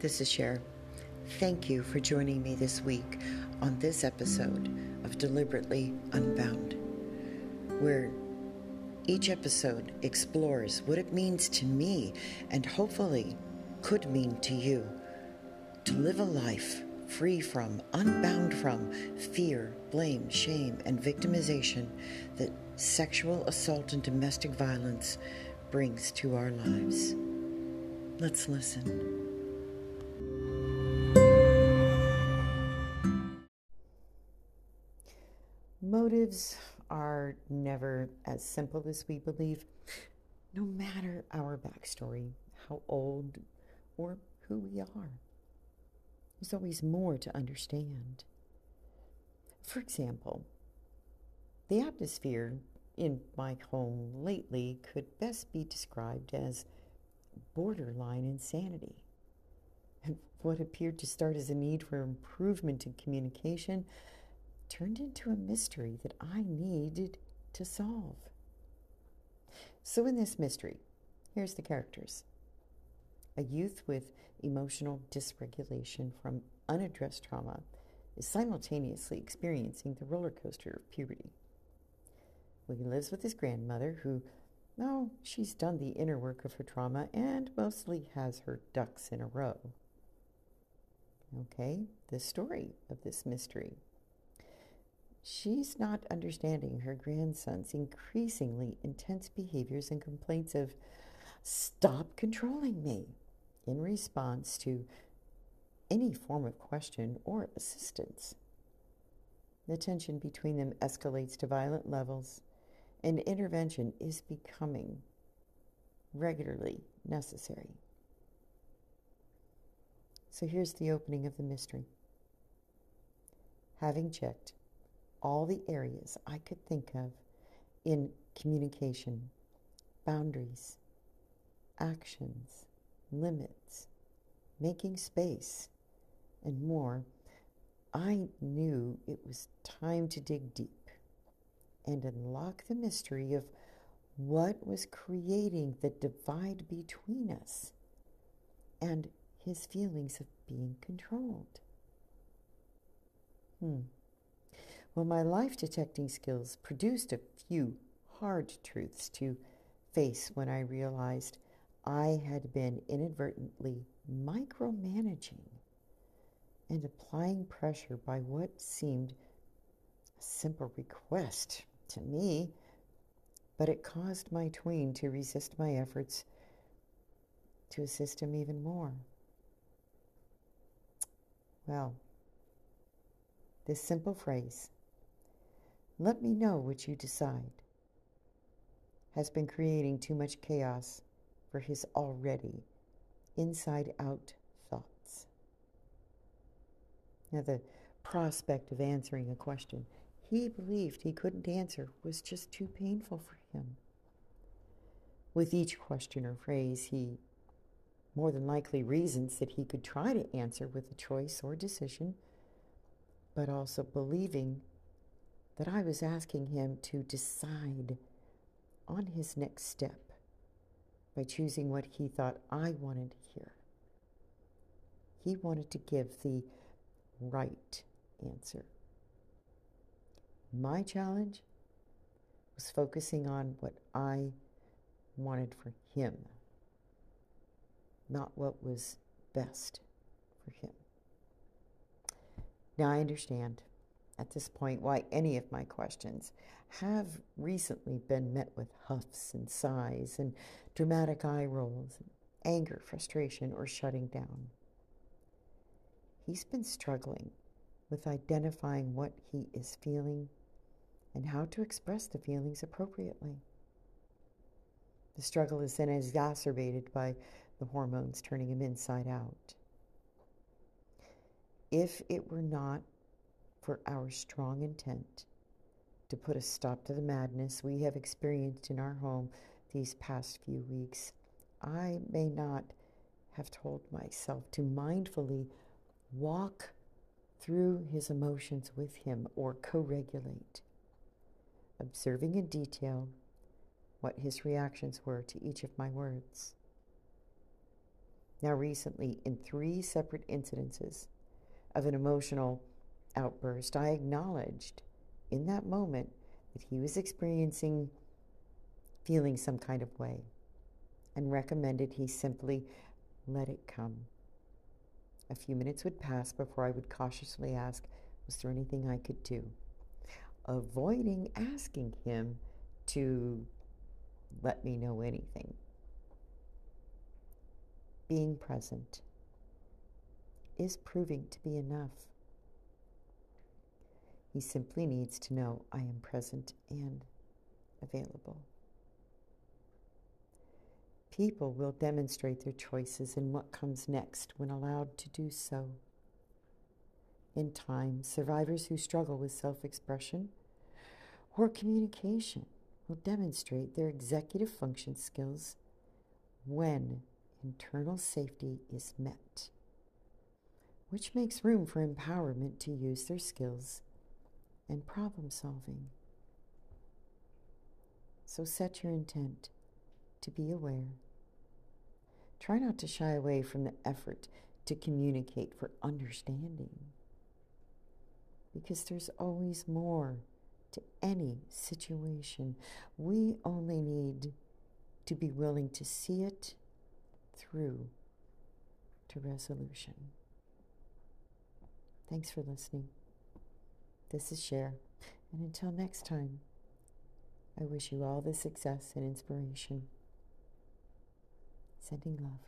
this is Cher. Thank you for joining me this week on this episode of Deliberately Unbound, where each episode explores what it means to me and hopefully could mean to you to live a life free from, unbound from fear, blame, shame, and victimization that sexual assault and domestic violence brings to our lives. Let's listen. Motives are never as simple as we believe, no matter our backstory, how old, or who we are. There's always more to understand. For example, the atmosphere in my home lately could best be described as borderline insanity. And what appeared to start as a need for improvement in communication turned into a mystery that I needed to solve. So, in this mystery, here's the characters a youth with emotional dysregulation from unaddressed trauma is simultaneously experiencing the roller coaster of puberty. Well, he lives with his grandmother, who, oh, she's done the inner work of her trauma and mostly has her ducks in a row. Okay, the story of this mystery. She's not understanding her grandson's increasingly intense behaviors and complaints of, Stop controlling me, in response to any form of question or assistance. The tension between them escalates to violent levels, and intervention is becoming regularly necessary. So here's the opening of the mystery. Having checked all the areas I could think of in communication, boundaries, actions, limits, making space, and more, I knew it was time to dig deep and unlock the mystery of what was creating the divide between us and his feelings of being controlled. Hmm. Well, my life detecting skills produced a few hard truths to face when I realized I had been inadvertently micromanaging and applying pressure by what seemed a simple request to me, but it caused my tween to resist my efforts to assist him even more. Well, this simple phrase let me know what you decide. Has been creating too much chaos for his already inside out thoughts. Now, the prospect of answering a question he believed he couldn't answer was just too painful for him. With each question or phrase, he more than likely reasons that he could try to answer with a choice or decision, but also believing that I was asking him to decide on his next step by choosing what he thought I wanted to hear. He wanted to give the right answer. My challenge was focusing on what I wanted for him, not what was best for him. Now I understand at this point why any of my questions have recently been met with huffs and sighs and dramatic eye rolls, anger, frustration, or shutting down. He's been struggling with identifying what he is feeling and how to express the feelings appropriately. The struggle is then exacerbated by the hormones turning him inside out. If it were not for our strong intent to put a stop to the madness we have experienced in our home these past few weeks. I may not have told myself to mindfully walk through his emotions with him or co regulate, observing in detail what his reactions were to each of my words. Now, recently, in three separate incidences of an emotional outburst, I acknowledged in that moment that he was experiencing feeling some kind of way and recommended he simply let it come. A few minutes would pass before I would cautiously ask, Was there anything I could do? Avoiding asking him to let me know anything. Being present is proving to be enough. He simply needs to know I am present and available. People will demonstrate their choices in what comes next when allowed to do so. In time, survivors who struggle with self expression or communication will demonstrate their executive function skills when internal safety is met, which makes room for empowerment to use their skills and problem solving. So set your intent to be aware Try not to shy away from the effort to communicate for understanding. Because there's always more to any situation. We only need to be willing to see it through to resolution. Thanks for listening. This is Cher, and until next time, I wish you all the success and inspiration. Sending love.